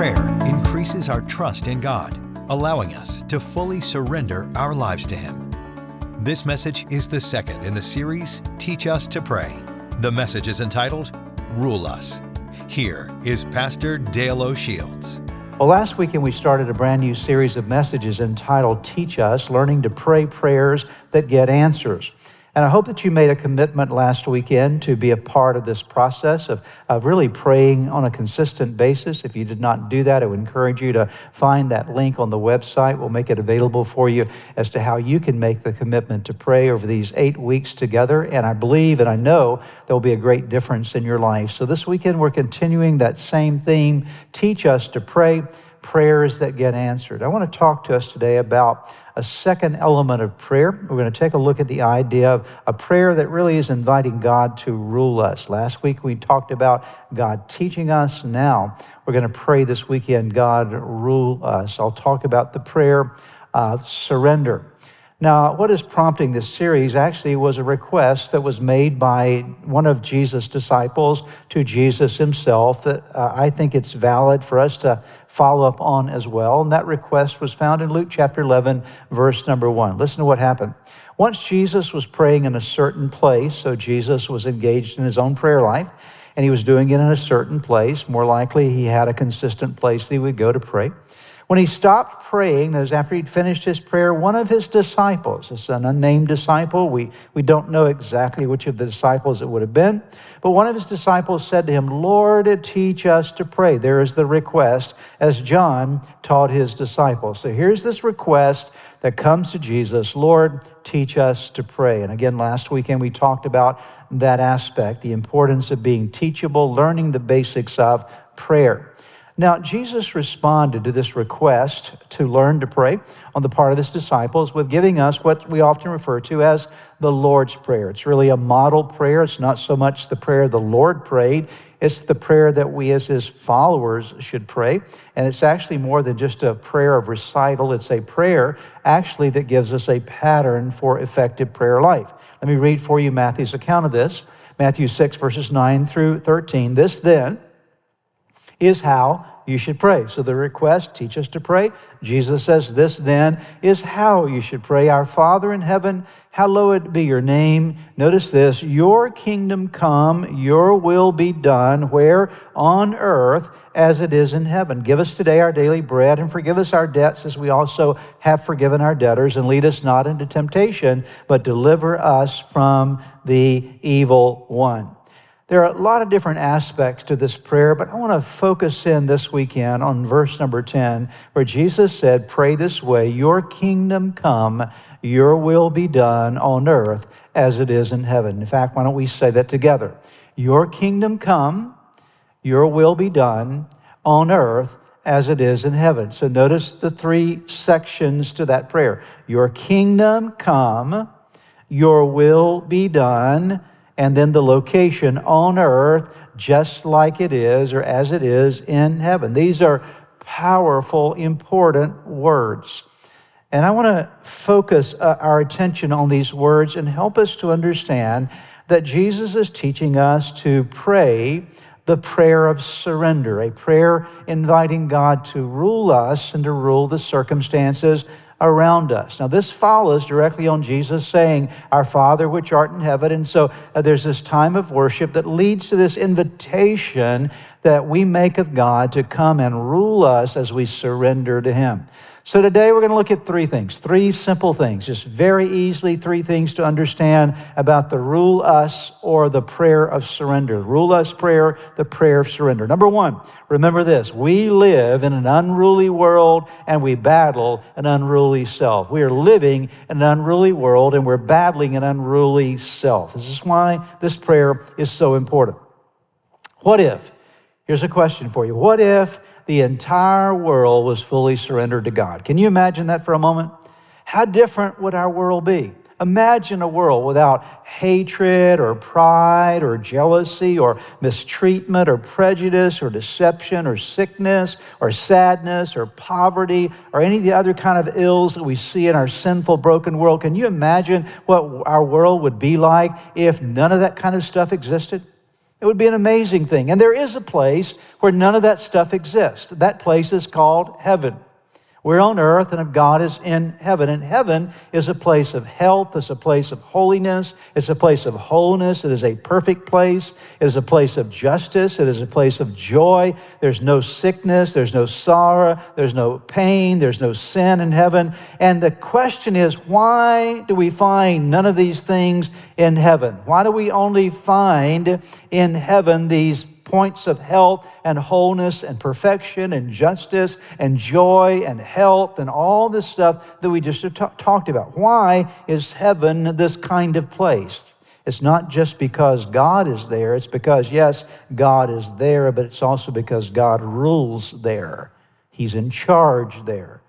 Prayer increases our trust in God, allowing us to fully surrender our lives to Him. This message is the second in the series Teach Us to Pray. The message is entitled Rule Us. Here is Pastor Dale O'Shields. Well, last weekend we started a brand new series of messages entitled Teach Us Learning to Pray Prayers That Get Answers. And I hope that you made a commitment last weekend to be a part of this process of, of really praying on a consistent basis. If you did not do that, I would encourage you to find that link on the website. We'll make it available for you as to how you can make the commitment to pray over these eight weeks together. And I believe and I know there will be a great difference in your life. So this weekend, we're continuing that same theme teach us to pray prayers that get answered. I want to talk to us today about a second element of prayer. We're going to take a look at the idea of a prayer that really is inviting God to rule us. Last week we talked about God teaching us. Now we're going to pray this weekend, God rule us. I'll talk about the prayer of surrender. Now, what is prompting this series actually was a request that was made by one of Jesus' disciples to Jesus himself that uh, I think it's valid for us to follow up on as well. And that request was found in Luke chapter 11, verse number one. Listen to what happened. Once Jesus was praying in a certain place, so Jesus was engaged in his own prayer life, and he was doing it in a certain place. More likely, he had a consistent place that he would go to pray. When he stopped praying, that was after he'd finished his prayer, one of his disciples, it's an unnamed disciple, we, we don't know exactly which of the disciples it would have been, but one of his disciples said to him, Lord, teach us to pray. There is the request as John taught his disciples. So here's this request that comes to Jesus Lord, teach us to pray. And again, last weekend we talked about that aspect, the importance of being teachable, learning the basics of prayer. Now, Jesus responded to this request to learn to pray on the part of his disciples with giving us what we often refer to as the Lord's Prayer. It's really a model prayer. It's not so much the prayer the Lord prayed, it's the prayer that we as his followers should pray. And it's actually more than just a prayer of recital, it's a prayer actually that gives us a pattern for effective prayer life. Let me read for you Matthew's account of this Matthew 6, verses 9 through 13. This then, is how you should pray. So the request, teach us to pray. Jesus says, This then is how you should pray. Our Father in heaven, hallowed be your name. Notice this Your kingdom come, your will be done, where? On earth as it is in heaven. Give us today our daily bread and forgive us our debts as we also have forgiven our debtors. And lead us not into temptation, but deliver us from the evil one. There are a lot of different aspects to this prayer, but I want to focus in this weekend on verse number 10, where Jesus said, Pray this way, Your kingdom come, your will be done on earth as it is in heaven. In fact, why don't we say that together? Your kingdom come, your will be done on earth as it is in heaven. So notice the three sections to that prayer. Your kingdom come, your will be done and then the location on earth, just like it is or as it is in heaven. These are powerful, important words. And I want to focus uh, our attention on these words and help us to understand that Jesus is teaching us to pray the prayer of surrender, a prayer inviting God to rule us and to rule the circumstances around us. Now, this follows directly on Jesus saying, Our Father which art in heaven. And so uh, there's this time of worship that leads to this invitation that we make of God to come and rule us as we surrender to Him. So today we're going to look at three things, three simple things, just very easily three things to understand about the rule us or the prayer of surrender. Rule us prayer, the prayer of surrender. Number one, remember this we live in an unruly world and we battle an unruly self. We are living in an unruly world and we're battling an unruly self. This is why this prayer is so important. What if? Here's a question for you. What if the entire world was fully surrendered to God. Can you imagine that for a moment? How different would our world be? Imagine a world without hatred or pride or jealousy or mistreatment or prejudice or deception or sickness or sadness or poverty or any of the other kind of ills that we see in our sinful, broken world. Can you imagine what our world would be like if none of that kind of stuff existed? It would be an amazing thing. And there is a place where none of that stuff exists. That place is called heaven. We're on earth and God is in heaven. And heaven is a place of health, it's a place of holiness, it's a place of wholeness, it is a perfect place, it is a place of justice, it is a place of joy. There's no sickness, there's no sorrow, there's no pain, there's no sin in heaven. And the question is, why do we find none of these things in heaven? Why do we only find in heaven these points of health and wholeness and perfection and justice and joy and health and all this stuff that we just t- talked about. Why is heaven this kind of place? It's not just because God is there, it's because, yes, God is there, but it's also because God rules there. He's in charge there.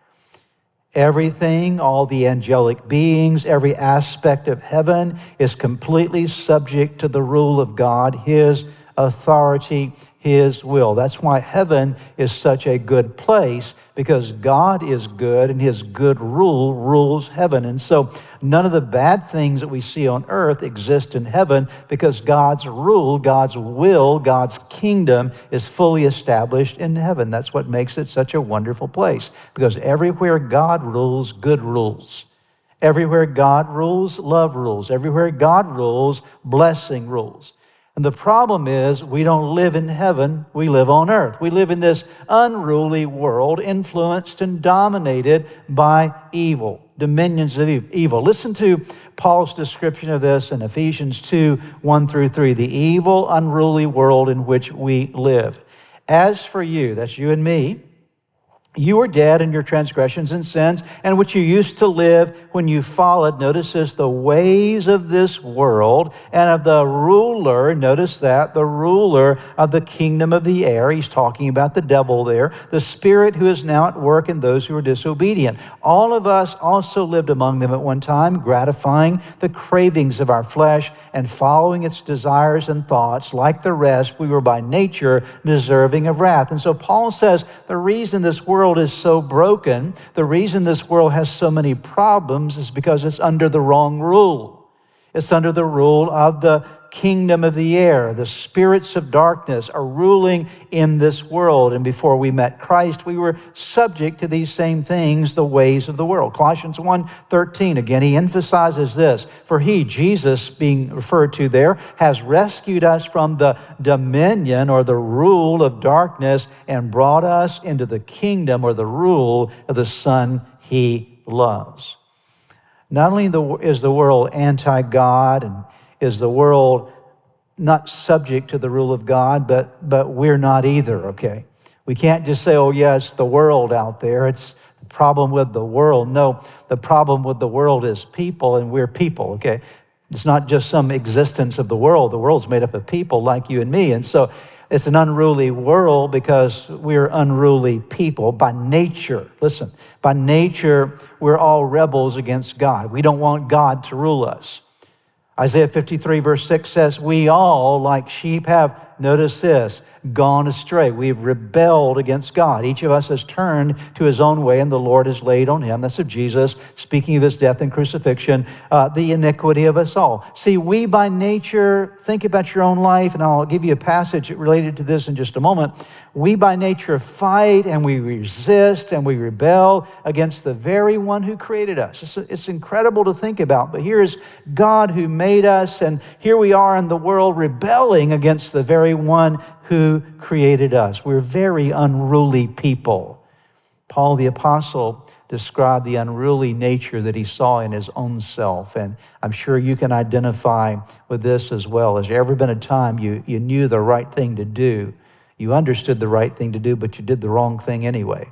Everything, all the angelic beings, every aspect of heaven is completely subject to the rule of God, His authority, His will. That's why heaven is such a good place because God is good and His good rule rules heaven. And so none of the bad things that we see on earth exist in heaven because God's rule, God's will, God's kingdom is fully established in heaven. That's what makes it such a wonderful place because everywhere God rules, good rules. Everywhere God rules, love rules. Everywhere God rules, blessing rules. And the problem is, we don't live in heaven, we live on earth. We live in this unruly world, influenced and dominated by evil, dominions of evil. Listen to Paul's description of this in Ephesians 2 1 through 3. The evil, unruly world in which we live. As for you, that's you and me, you were dead in your transgressions and sins, and which you used to live when you followed, notice this, the ways of this world and of the ruler, notice that, the ruler of the kingdom of the air. He's talking about the devil there, the spirit who is now at work in those who are disobedient. All of us also lived among them at one time, gratifying the cravings of our flesh and following its desires and thoughts. Like the rest, we were by nature deserving of wrath. And so Paul says the reason this world world is so broken, the reason this world has so many problems is because it's under the wrong rule. It's under the rule of the kingdom of the air. The spirits of darkness are ruling in this world. And before we met Christ, we were subject to these same things, the ways of the world. Colossians 1:13, again, he emphasizes this. For he, Jesus, being referred to there, has rescued us from the dominion or the rule of darkness and brought us into the kingdom or the rule of the Son he loves. Not only is the world anti God and is the world not subject to the rule of God, but, but we're not either, okay? We can't just say, oh, yeah, it's the world out there. It's the problem with the world. No, the problem with the world is people, and we're people, okay? It's not just some existence of the world. The world's made up of people like you and me. And so it's an unruly world because we're unruly people by nature. Listen, by nature, we're all rebels against God. We don't want God to rule us. Isaiah 53, verse 6 says, We all, like sheep, have Notice this gone astray. We've rebelled against God. Each of us has turned to his own way, and the Lord has laid on him. That's of Jesus, speaking of his death and crucifixion, uh, the iniquity of us all. See, we by nature, think about your own life, and I'll give you a passage related to this in just a moment. We by nature fight and we resist and we rebel against the very one who created us. It's, it's incredible to think about, but here is God who made us, and here we are in the world rebelling against the very very one who created us. We're very unruly people. Paul the Apostle described the unruly nature that he saw in his own self. And I'm sure you can identify with this as well. Has there ever been a time you, you knew the right thing to do? You understood the right thing to do, but you did the wrong thing anyway.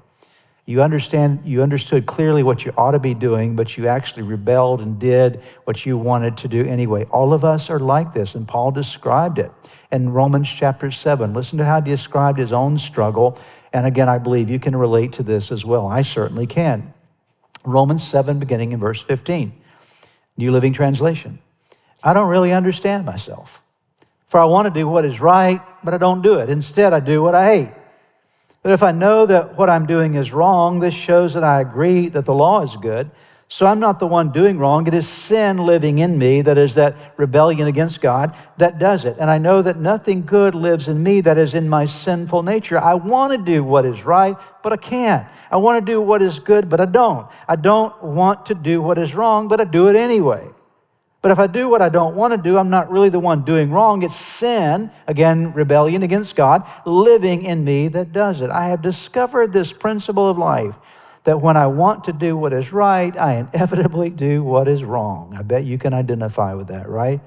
You understand, you understood clearly what you ought to be doing, but you actually rebelled and did what you wanted to do anyway. All of us are like this, and Paul described it in Romans chapter 7. Listen to how he described his own struggle. And again, I believe you can relate to this as well. I certainly can. Romans 7, beginning in verse 15, New Living Translation. I don't really understand myself. For I want to do what is right, but I don't do it. Instead, I do what I hate. But if I know that what I'm doing is wrong, this shows that I agree that the law is good. So I'm not the one doing wrong. It is sin living in me that is that rebellion against God that does it. And I know that nothing good lives in me that is in my sinful nature. I want to do what is right, but I can't. I want to do what is good, but I don't. I don't want to do what is wrong, but I do it anyway. But if I do what I don't want to do, I'm not really the one doing wrong. It's sin, again, rebellion against God, living in me that does it. I have discovered this principle of life that when I want to do what is right, I inevitably do what is wrong. I bet you can identify with that, right?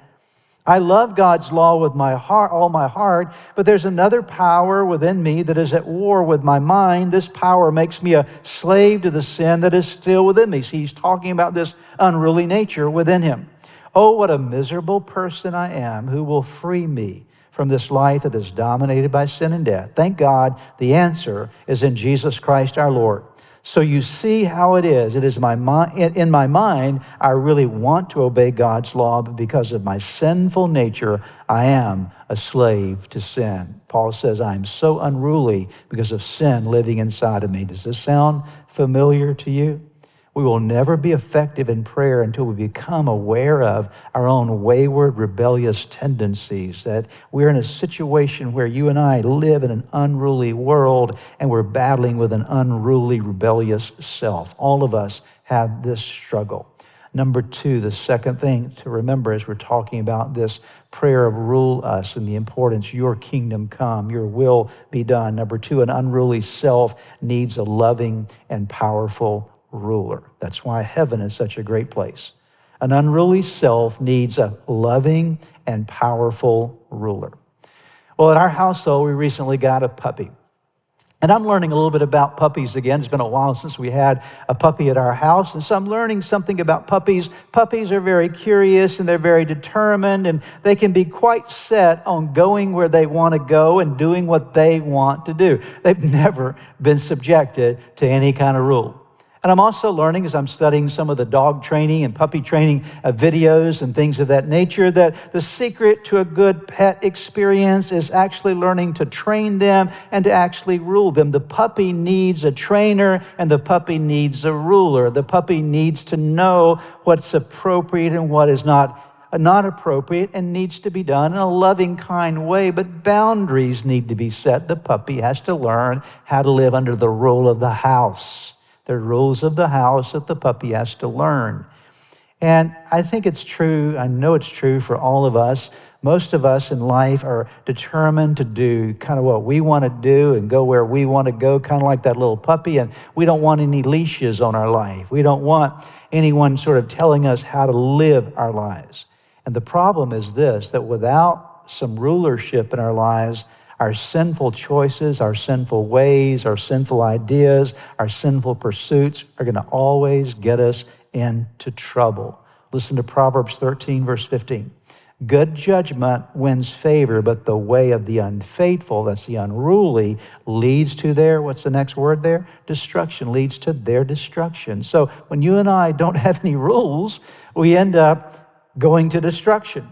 I love God's law with my heart, all my heart, but there's another power within me that is at war with my mind. This power makes me a slave to the sin that is still within me. See, he's talking about this unruly nature within him. Oh, what a miserable person I am. Who will free me from this life that is dominated by sin and death? Thank God the answer is in Jesus Christ our Lord. So you see how it is. It is my mind, in my mind, I really want to obey God's law, but because of my sinful nature, I am a slave to sin. Paul says, I am so unruly because of sin living inside of me. Does this sound familiar to you? We will never be effective in prayer until we become aware of our own wayward, rebellious tendencies. That we're in a situation where you and I live in an unruly world and we're battling with an unruly, rebellious self. All of us have this struggle. Number two, the second thing to remember as we're talking about this prayer of rule us and the importance, your kingdom come, your will be done. Number two, an unruly self needs a loving and powerful ruler. That's why heaven is such a great place. An unruly self needs a loving and powerful ruler. Well, at our house, though, we recently got a puppy. And I'm learning a little bit about puppies again. It's been a while since we had a puppy at our house. And so I'm learning something about puppies. Puppies are very curious and they're very determined and they can be quite set on going where they want to go and doing what they want to do. They've never been subjected to any kind of rule. And I'm also learning as I'm studying some of the dog training and puppy training uh, videos and things of that nature that the secret to a good pet experience is actually learning to train them and to actually rule them. The puppy needs a trainer and the puppy needs a ruler. The puppy needs to know what's appropriate and what is not not appropriate and needs to be done in a loving, kind way, but boundaries need to be set. The puppy has to learn how to live under the rule of the house. Are rules of the house that the puppy has to learn. And I think it's true, I know it's true for all of us. Most of us in life are determined to do kind of what we want to do and go where we want to go, kind of like that little puppy. And we don't want any leashes on our life. We don't want anyone sort of telling us how to live our lives. And the problem is this that without some rulership in our lives, our sinful choices, our sinful ways, our sinful ideas, our sinful pursuits are going to always get us into trouble. Listen to Proverbs 13, verse 15. Good judgment wins favor, but the way of the unfaithful, that's the unruly, leads to their, what's the next word there? Destruction, leads to their destruction. So when you and I don't have any rules, we end up going to destruction.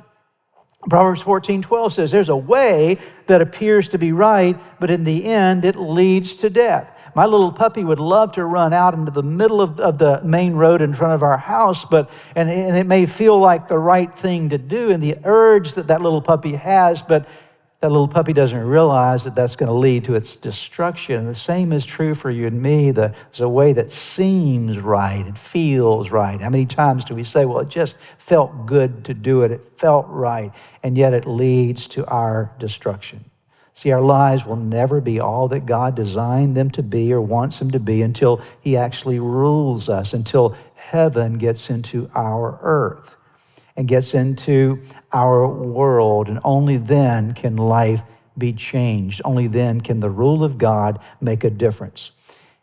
Proverbs 14, 12 says, There's a way that appears to be right, but in the end it leads to death. My little puppy would love to run out into the middle of, of the main road in front of our house, but and, and it may feel like the right thing to do, and the urge that that little puppy has, but that little puppy doesn't realize that that's going to lead to its destruction. The same is true for you and me. There's a way that seems right, it feels right. How many times do we say, well, it just felt good to do it, it felt right, and yet it leads to our destruction? See, our lives will never be all that God designed them to be or wants them to be until He actually rules us, until heaven gets into our earth and gets into our world. And only then can life be changed. Only then can the rule of God make a difference.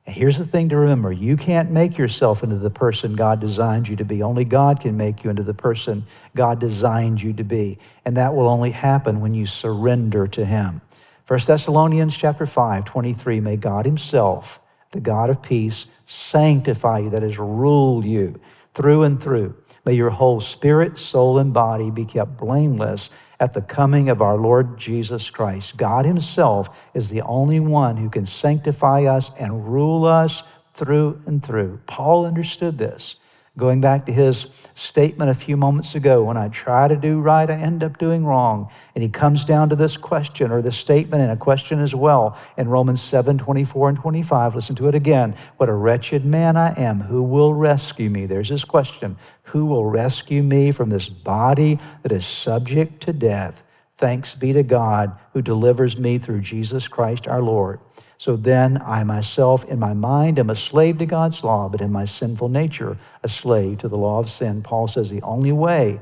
And here's the thing to remember you can't make yourself into the person God designed you to be. Only God can make you into the person God designed you to be. And that will only happen when you surrender to Him. 1 Thessalonians chapter 5, 23, may God Himself, the God of peace, sanctify you, that is, rule you through and through May your whole spirit, soul, and body be kept blameless at the coming of our Lord Jesus Christ. God Himself is the only one who can sanctify us and rule us through and through. Paul understood this. Going back to his statement a few moments ago, when I try to do right, I end up doing wrong. And he comes down to this question or this statement and a question as well in Romans 7 24 and 25. Listen to it again. What a wretched man I am. Who will rescue me? There's his question. Who will rescue me from this body that is subject to death? Thanks be to God who delivers me through Jesus Christ our Lord. So then I myself, in my mind, am a slave to God's law, but in my sinful nature, a slave to the law of sin. Paul says the only way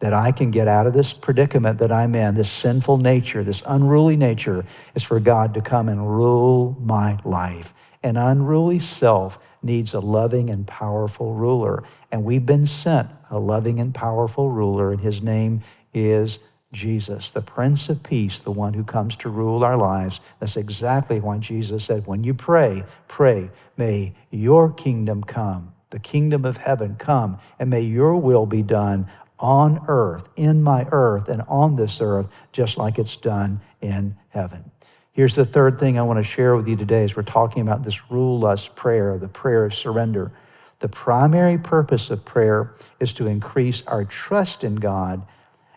that I can get out of this predicament that I'm in, this sinful nature, this unruly nature, is for God to come and rule my life. An unruly self needs a loving and powerful ruler. And we've been sent a loving and powerful ruler, and his name is Jesus, the Prince of Peace, the one who comes to rule our lives. That's exactly why Jesus said, when you pray, pray, may your kingdom come, the kingdom of heaven come, and may your will be done on earth, in my earth, and on this earth, just like it's done in heaven. Here's the third thing I want to share with you today as we're talking about this rule us prayer, the prayer of surrender. The primary purpose of prayer is to increase our trust in God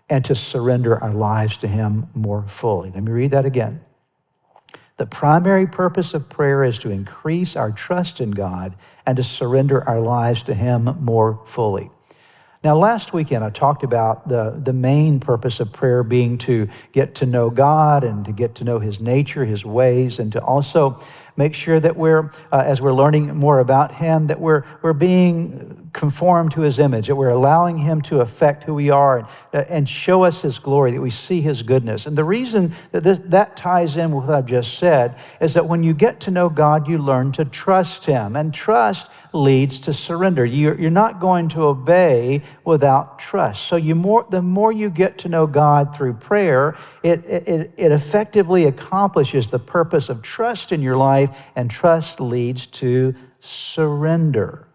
and to surrender our lives to Him more fully. Let me read that again. The primary purpose of prayer is to increase our trust in God and to surrender our lives to Him more fully. Now, last weekend I talked about the, the main purpose of prayer being to get to know God and to get to know His nature, His ways, and to also make sure that we're, uh, as we're learning more about Him, that we're, we're being conformed to his image, that we're allowing him to affect who we are and, uh, and show us his glory, that we see his goodness. And the reason that this, that ties in with what I've just said is that when you get to know God, you learn to trust him. And trust leads to surrender. You're, you're not going to obey without trust. So you more, the more you get to know God through prayer, it, it, it effectively accomplishes the purpose of trust in your life, and trust leads to surrender.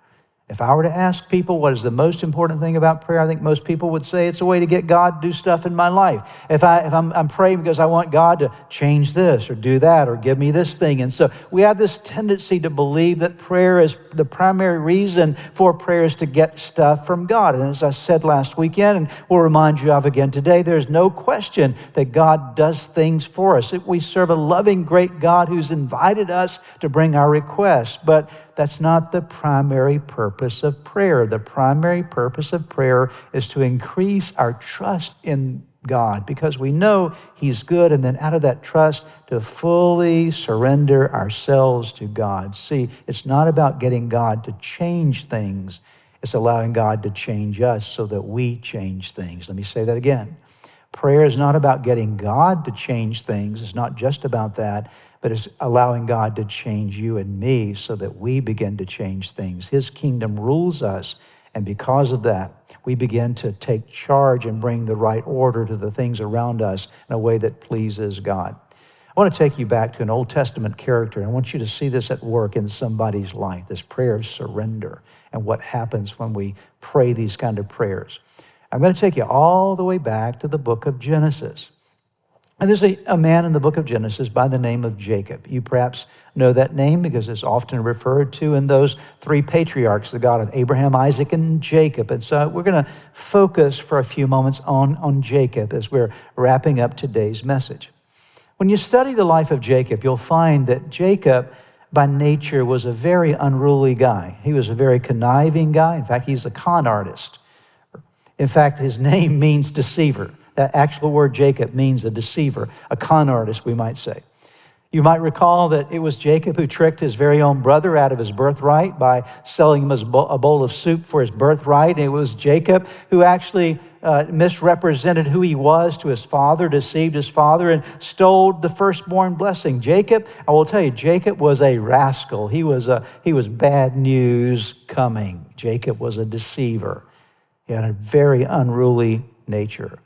If I were to ask people what is the most important thing about prayer, I think most people would say it's a way to get God to do stuff in my life. If, I, if I'm, I'm praying because I want God to change this or do that or give me this thing. And so we have this tendency to believe that prayer is the primary reason for prayer is to get stuff from God. And as I said last weekend, and we'll remind you of again today, there's no question that God does things for us. We serve a loving, great God who's invited us to bring our requests. But that's not the primary purpose of prayer. The primary purpose of prayer is to increase our trust in God because we know He's good, and then out of that trust, to fully surrender ourselves to God. See, it's not about getting God to change things, it's allowing God to change us so that we change things. Let me say that again. Prayer is not about getting God to change things, it's not just about that but it's allowing God to change you and me so that we begin to change things. His kingdom rules us, and because of that, we begin to take charge and bring the right order to the things around us in a way that pleases God. I want to take you back to an Old Testament character. I want you to see this at work in somebody's life, this prayer of surrender and what happens when we pray these kind of prayers. I'm going to take you all the way back to the book of Genesis. And there's a, a, man in the book of Genesis by the name of Jacob. You perhaps know that name because it's often referred to in those three patriarchs, the God of Abraham, Isaac, and Jacob. And so we're going to focus for a few moments on, on Jacob as we're wrapping up today's message. When you study the life of Jacob, you'll find that Jacob, by nature, was a very unruly guy. He was a very conniving guy. In fact, he's a con artist. In fact, his name means deceiver. That actual word Jacob means a deceiver, a con artist, we might say. You might recall that it was Jacob who tricked his very own brother out of his birthright by selling him a bowl of soup for his birthright. And it was Jacob who actually uh, misrepresented who he was to his father, deceived his father, and stole the firstborn blessing. Jacob, I will tell you, Jacob was a rascal. He was, a, he was bad news coming. Jacob was a deceiver. He had a very unruly nature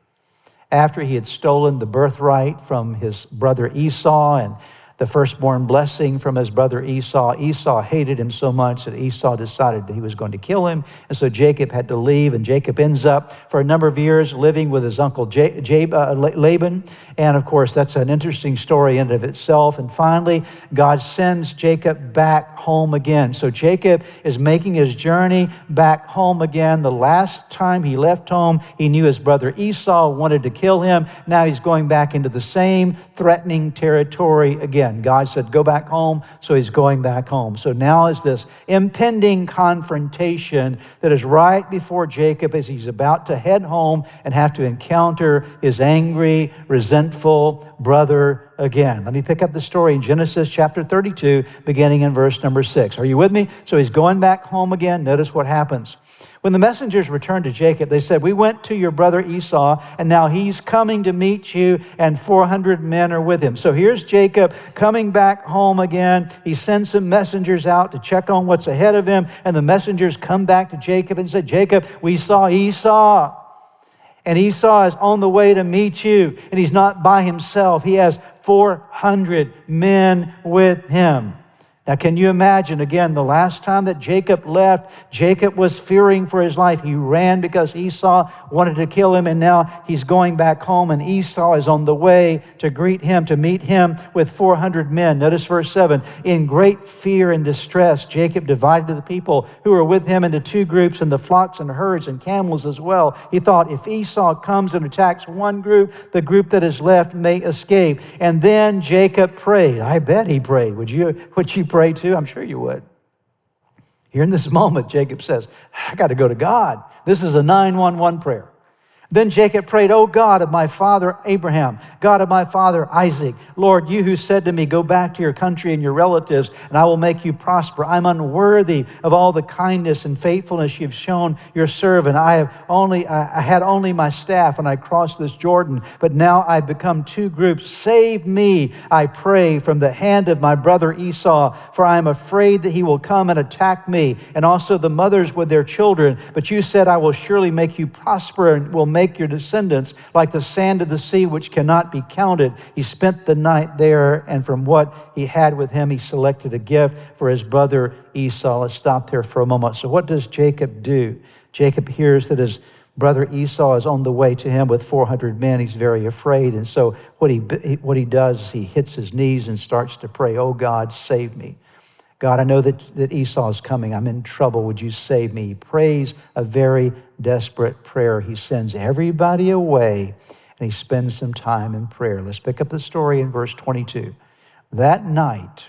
after he had stolen the birthright from his brother Esau and the firstborn blessing from his brother Esau. Esau hated him so much that Esau decided that he was going to kill him. And so Jacob had to leave. And Jacob ends up for a number of years living with his uncle uh, Laban. And of course, that's an interesting story in and of itself. And finally, God sends Jacob back home again. So Jacob is making his journey back home again. The last time he left home, he knew his brother Esau wanted to kill him. Now he's going back into the same threatening territory again. God said, Go back home. So he's going back home. So now is this impending confrontation that is right before Jacob as he's about to head home and have to encounter his angry, resentful brother again. Let me pick up the story in Genesis chapter 32, beginning in verse number six. Are you with me? So he's going back home again. Notice what happens. When the messengers returned to Jacob, they said, We went to your brother Esau, and now he's coming to meet you, and 400 men are with him. So here's Jacob coming back home again. He sends some messengers out to check on what's ahead of him, and the messengers come back to Jacob and said, Jacob, we saw Esau. And Esau is on the way to meet you, and he's not by himself. He has 400 men with him. Now, can you imagine again the last time that Jacob left? Jacob was fearing for his life. He ran because Esau wanted to kill him, and now he's going back home, and Esau is on the way to greet him, to meet him with 400 men. Notice verse 7 In great fear and distress, Jacob divided the people who were with him into two groups, and the flocks and herds and camels as well. He thought, if Esau comes and attacks one group, the group that is left may escape. And then Jacob prayed. I bet he prayed. Would you, would you pray too? I'm sure you would. Here in this moment, Jacob says, I got to go to God. This is a 911 prayer. Then Jacob prayed, O God of my father Abraham, God of my father Isaac, Lord, you who said to me, Go back to your country and your relatives, and I will make you prosper. I'm unworthy of all the kindness and faithfulness you've shown your servant. I have only I had only my staff when I crossed this Jordan, but now I've become two groups. Save me, I pray, from the hand of my brother Esau, for I am afraid that he will come and attack me, and also the mothers with their children. But you said, I will surely make you prosper and will make make your descendants like the sand of the sea, which cannot be counted. He spent the night there, and from what he had with him, he selected a gift for his brother Esau. Let's stop there for a moment. So, what does Jacob do? Jacob hears that his brother Esau is on the way to him with 400 men. He's very afraid. And so, what he, what he does is he hits his knees and starts to pray, Oh God, save me. God, I know that, that Esau is coming. I'm in trouble. Would you save me? He prays a very desperate prayer. He sends everybody away and he spends some time in prayer. Let's pick up the story in verse 22. That night,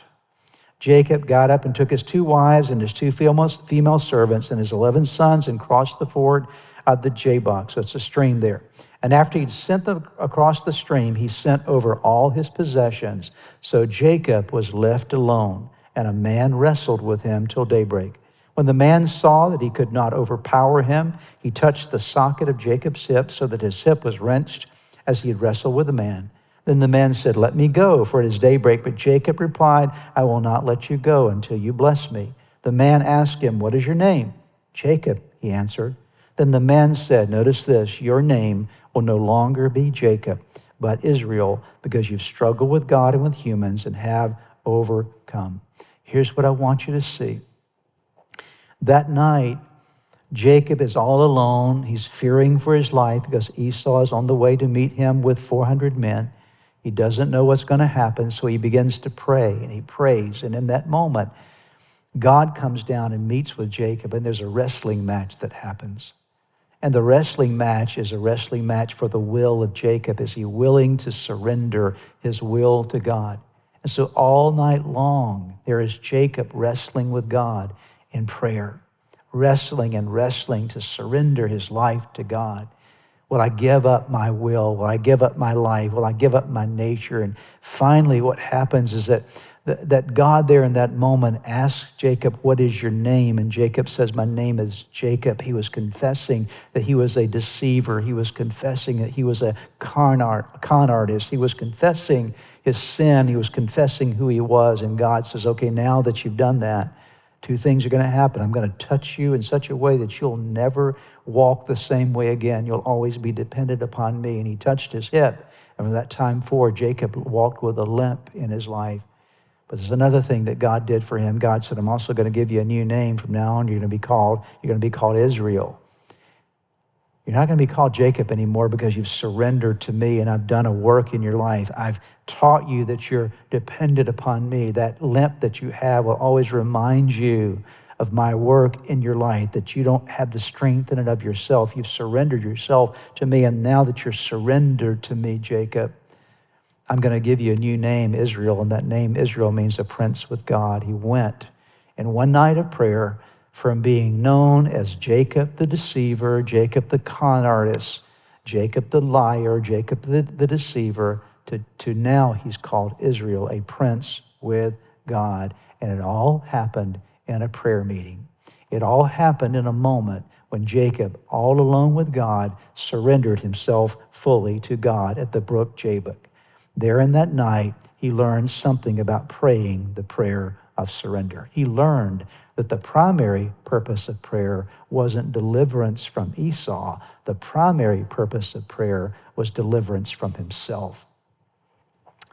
Jacob got up and took his two wives and his two female servants and his 11 sons and crossed the ford of the Jabbok. So it's a stream there. And after he'd sent them across the stream, he sent over all his possessions. So Jacob was left alone and a man wrestled with him till daybreak. When the man saw that he could not overpower him, he touched the socket of Jacob's hip so that his hip was wrenched as he had wrestled with the man. Then the man said, Let me go, for it is daybreak. But Jacob replied, I will not let you go until you bless me. The man asked him, What is your name? Jacob, he answered. Then the man said, Notice this, your name will no longer be Jacob, but Israel, because you've struggled with God and with humans and have overcome. Here's what I want you to see. That night, Jacob is all alone. He's fearing for his life because Esau is on the way to meet him with 400 men. He doesn't know what's going to happen, so he begins to pray and he prays. And in that moment, God comes down and meets with Jacob, and there's a wrestling match that happens. And the wrestling match is a wrestling match for the will of Jacob. Is he willing to surrender his will to God? And so all night long, there is Jacob wrestling with God in prayer, wrestling and wrestling to surrender his life to God. Will I give up my will? Will I give up my life? Will I give up my nature? And finally, what happens is that, that God there in that moment asks Jacob, What is your name? And Jacob says, My name is Jacob. He was confessing that he was a deceiver. He was confessing that he was a con, art, con artist. He was confessing his sin. He was confessing who he was. And God says, okay, now that you've done that, two things are going to happen. I'm going to touch you in such a way that you'll never walk the same way again. You'll always be dependent upon me. And he touched his hip. And from that time forward, Jacob walked with a limp in his life. But there's another thing that God did for him. God said, I'm also going to give you a new name from now on. You're going to be called, you're going to be called Israel. You're not going to be called Jacob anymore because you've surrendered to me and I've done a work in your life. I've taught you that you're dependent upon me. That limp that you have will always remind you of my work in your life, that you don't have the strength in and of yourself. You've surrendered yourself to me. And now that you're surrendered to me, Jacob, I'm going to give you a new name, Israel. And that name, Israel, means a prince with God. He went in one night of prayer from being known as Jacob the deceiver, Jacob the con artist, Jacob the liar, Jacob the, the deceiver, to, to now he's called Israel, a prince with God. And it all happened in a prayer meeting. It all happened in a moment when Jacob, all alone with God, surrendered himself fully to God at the brook Jabbok. There in that night, he learned something about praying the prayer of surrender. He learned that the primary purpose of prayer wasn't deliverance from Esau. The primary purpose of prayer was deliverance from himself.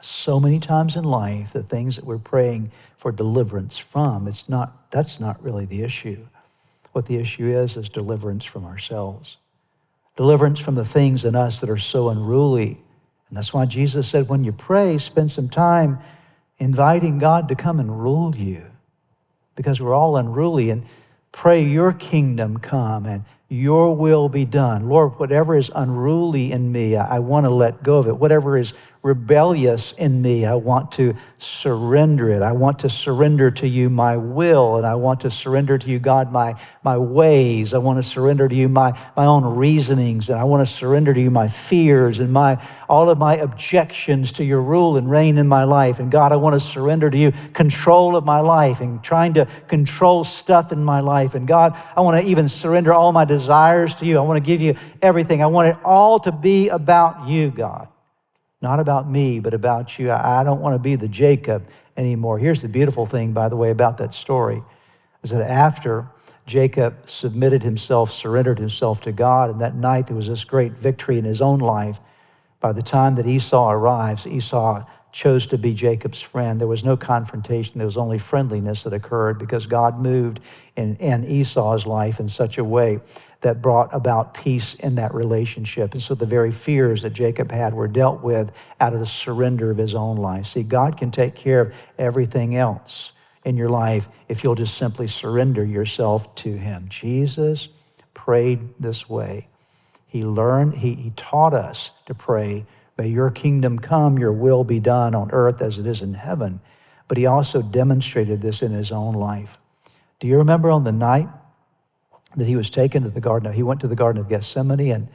So many times in life, the things that we're praying for deliverance from, it's not, that's not really the issue. What the issue is, is deliverance from ourselves. Deliverance from the things in us that are so unruly. And that's why Jesus said, when you pray, spend some time inviting God to come and rule you because we're all unruly and pray your kingdom come and your will be done. Lord, whatever is unruly in me, I, want to let go of it. Whatever is rebellious in me. I want to surrender it. I want to surrender to you my will, and I want to surrender to you, God, my, my ways. I want to surrender to you my, my own reasonings, and I want to surrender to you my fears and my all of my objections to your rule and reign in my life. And God, I want to surrender to you control of my life and trying to control stuff in my life. And God, I want to even surrender all my desires to you. I want to give you everything. I want it all to be about you, God not about me, but about you. I don't want to be the Jacob anymore. Here's the beautiful thing, by the way, about that story is that after Jacob submitted himself, surrendered himself to God, and that night there was this great victory in his own life. By the time that Esau arrives, Esau chose to be Jacob's friend. There was no confrontation, there was only friendliness that occurred because God moved in, in Esau's life in such a way that brought about peace in that relationship. And so the very fears that Jacob had were dealt with out of the surrender of his own life. See, God can take care of everything else in your life if you'll just simply surrender yourself to him. Jesus prayed this way. He learned, he, he taught us to pray, May your kingdom come, your will be done on earth as it is in heaven. But he also demonstrated this in his own life. Do you remember on the night that he was taken to the garden. He went to the Garden of Gethsemane and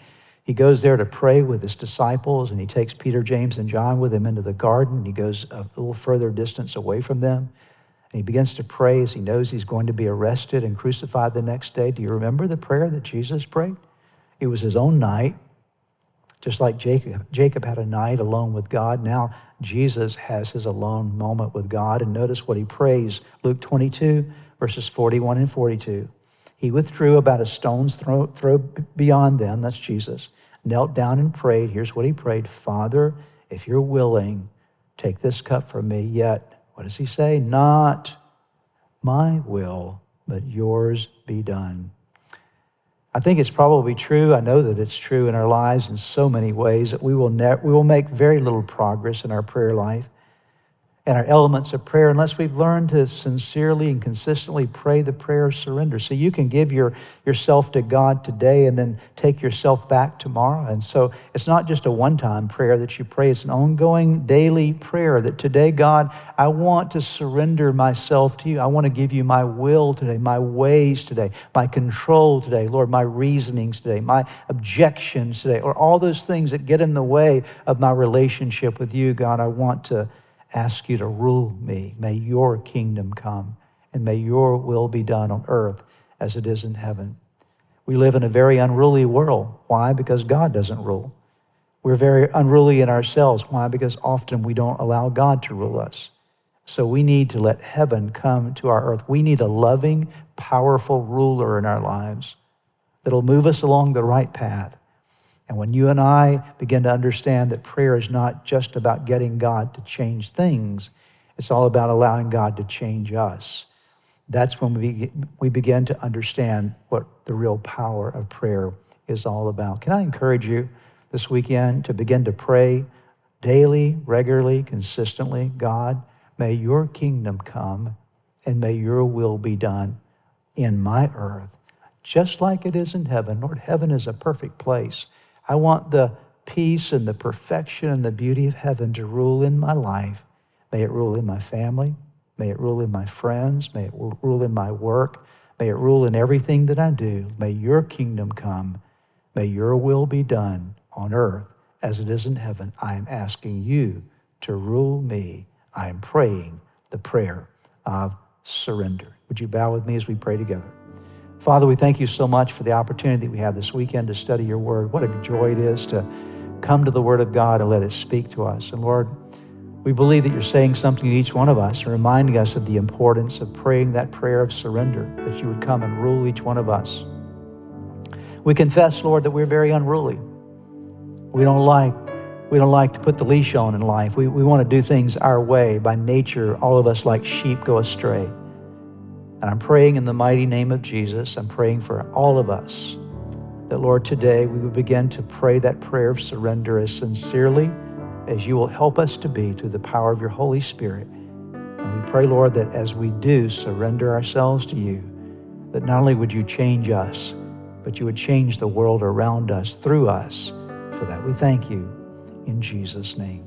he goes there to pray with his disciples and he takes Peter, James, and John with him into the garden. And he goes a little further distance away from them and he begins to pray as he knows he's going to be arrested and crucified the next day. Do you remember the prayer that Jesus prayed? It was his own night, just like Jacob. Jacob had a night alone with God. Now Jesus has his alone moment with God. And notice what he prays Luke 22, verses 41 and 42. He withdrew about a stone's throw, throw beyond them, that's Jesus, knelt down and prayed. Here's what he prayed Father, if you're willing, take this cup from me. Yet, what does he say? Not my will, but yours be done. I think it's probably true. I know that it's true in our lives in so many ways that we will, ne- we will make very little progress in our prayer life and our elements of prayer unless we've learned to sincerely and consistently pray the prayer of surrender. So you can give your, yourself to God today and then take yourself back tomorrow. And so it's not just a one time prayer that you pray, it's an ongoing daily prayer that today, God, I want to surrender myself to you. I want to give you my will today, my ways today, my control today, Lord, my reasonings today, my objections today, or all those things that get in the way of my relationship with you, God. I want to ask you to rule me. May your kingdom come, and may your will be done on earth as it is in heaven. We live in a very unruly world. Why? Because God doesn't rule. We're very unruly in ourselves. Why? Because often we don't allow God to rule us. So we need to let heaven come to our earth. We need a loving, powerful ruler in our lives that'll move us along the right path and when you and I begin to understand that prayer is not just about getting God to change things, It's all about allowing God to change us. That's when we, we begin to understand what the real power of prayer is all about. Can I encourage you this weekend to begin to pray daily, regularly, consistently? God, may your kingdom come and may your will be done in my earth, just like it is in heaven. Lord, heaven is a perfect place. I want the peace and the perfection and the beauty of heaven to rule in my life. May it rule in my family. May it rule in my friends. May it rule in my work. May it rule in everything that I do. May your kingdom come. May your will be done on earth as it is in heaven. I am asking you to rule me. I am praying the prayer of surrender. Would you bow with me as we pray together? Father, we thank you so much for the opportunity that we have this weekend to study your word. What a joy it is to come to the word of God and let it speak to us. And Lord, we believe that you're saying something to each one of us and reminding us of the importance of praying that prayer of surrender, that you would come and rule each one of us. We confess, Lord, that we're very unruly. We don't like we don't like to put the leash on in life. We, we want to do things our way. By nature, all of us, like sheep, go astray. And I'm praying in the mighty name of Jesus. I'm praying for all of us that, Lord, today we would begin to pray that prayer of surrender as sincerely as you will help us to be through the power of your Holy Spirit. And we pray, Lord, that as we do surrender ourselves to you, that not only would you change us, but you would change the world around us through us. For that, we thank you in Jesus' name.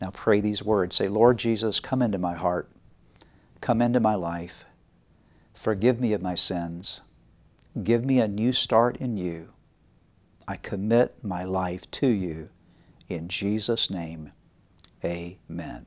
Now pray these words. Say, Lord Jesus, come into my heart. Come into my life. Forgive me of my sins. Give me a new start in you. I commit my life to you. In Jesus' name, amen.